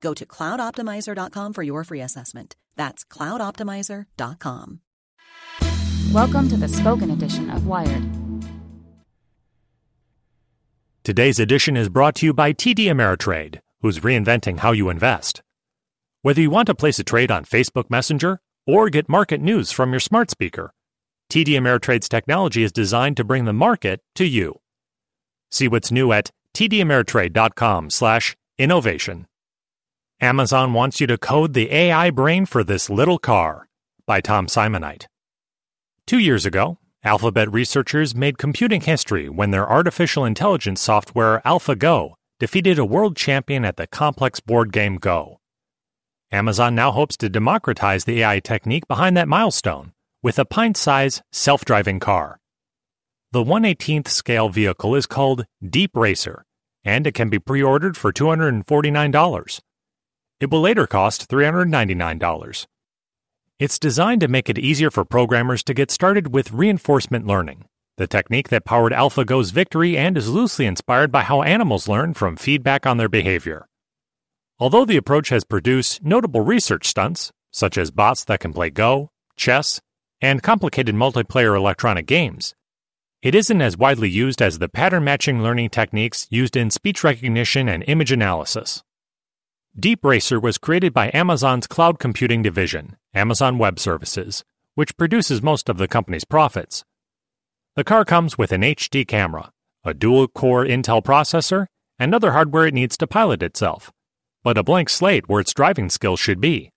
Go to cloudoptimizer.com for your free assessment. That's cloudoptimizer.com. Welcome to the spoken edition of Wired. Today's edition is brought to you by TD Ameritrade, who's reinventing how you invest. Whether you want to place a trade on Facebook Messenger or get market news from your smart speaker, TD Ameritrade's technology is designed to bring the market to you. See what's new at tdameritrade.com/innovation. Amazon wants you to code the AI brain for this little car by Tom Simonite. Two years ago, Alphabet researchers made computing history when their artificial intelligence software AlphaGo defeated a world champion at the complex board game Go. Amazon now hopes to democratize the AI technique behind that milestone with a pint sized self driving car. The 118th scale vehicle is called DeepRacer, and it can be pre ordered for $249. It will later cost $399. It's designed to make it easier for programmers to get started with reinforcement learning, the technique that powered AlphaGo's victory and is loosely inspired by how animals learn from feedback on their behavior. Although the approach has produced notable research stunts, such as bots that can play Go, chess, and complicated multiplayer electronic games, it isn't as widely used as the pattern matching learning techniques used in speech recognition and image analysis. DeepRacer was created by Amazon's cloud computing division, Amazon Web Services, which produces most of the company's profits. The car comes with an HD camera, a dual core Intel processor, and other hardware it needs to pilot itself, but a blank slate where its driving skills should be.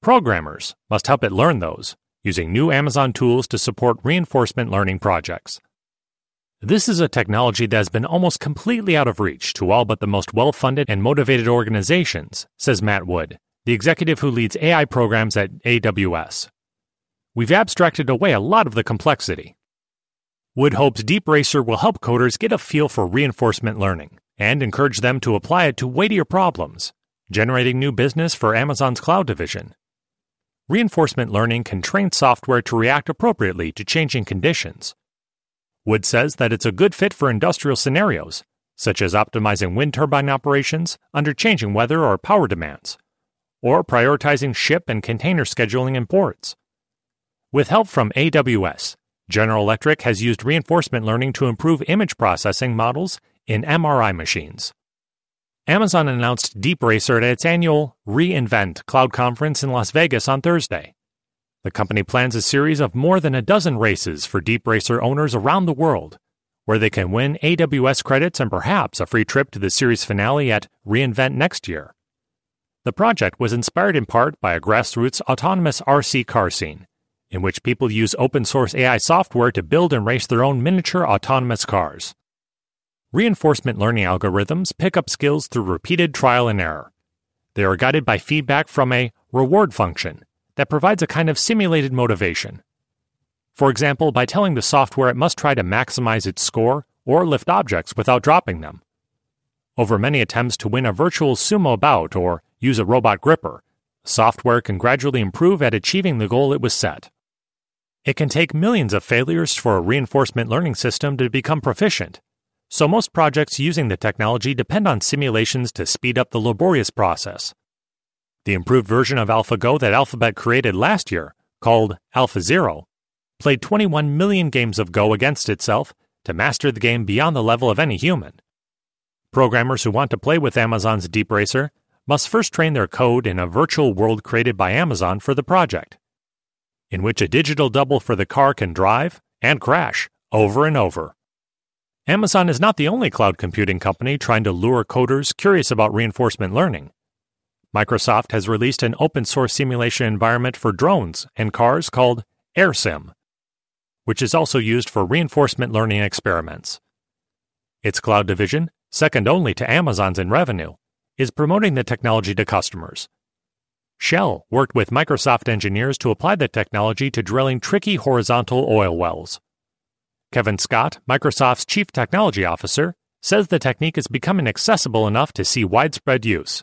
Programmers must help it learn those, using new Amazon tools to support reinforcement learning projects. This is a technology that has been almost completely out of reach to all but the most well funded and motivated organizations, says Matt Wood, the executive who leads AI programs at AWS. We've abstracted away a lot of the complexity. Wood hopes DeepRacer will help coders get a feel for reinforcement learning and encourage them to apply it to weightier problems, generating new business for Amazon's cloud division. Reinforcement learning can train software to react appropriately to changing conditions Wood says that it's a good fit for industrial scenarios, such as optimizing wind turbine operations under changing weather or power demands, or prioritizing ship and container scheduling in ports. With help from AWS, General Electric has used reinforcement learning to improve image processing models in MRI machines. Amazon announced DeepRacer at its annual reInvent cloud conference in Las Vegas on Thursday. The company plans a series of more than a dozen races for DeepRacer owners around the world, where they can win AWS credits and perhaps a free trip to the series finale at reInvent next year. The project was inspired in part by a grassroots autonomous RC car scene, in which people use open source AI software to build and race their own miniature autonomous cars. Reinforcement learning algorithms pick up skills through repeated trial and error. They are guided by feedback from a reward function that provides a kind of simulated motivation. For example, by telling the software it must try to maximize its score or lift objects without dropping them. Over many attempts to win a virtual sumo bout or use a robot gripper, software can gradually improve at achieving the goal it was set. It can take millions of failures for a reinforcement learning system to become proficient, so most projects using the technology depend on simulations to speed up the laborious process. The improved version of AlphaGo that Alphabet created last year, called AlphaZero, played 21 million games of Go against itself to master the game beyond the level of any human. Programmers who want to play with Amazon's DeepRacer must first train their code in a virtual world created by Amazon for the project, in which a digital double for the car can drive and crash over and over. Amazon is not the only cloud computing company trying to lure coders curious about reinforcement learning. Microsoft has released an open source simulation environment for drones and cars called AirSim, which is also used for reinforcement learning experiments. Its cloud division second only to Amazon's in revenue, is promoting the technology to customers. Shell worked with Microsoft engineers to apply the technology to drilling tricky horizontal oil wells. Kevin Scott, Microsoft's chief technology officer, says the technique is becoming accessible enough to see widespread use.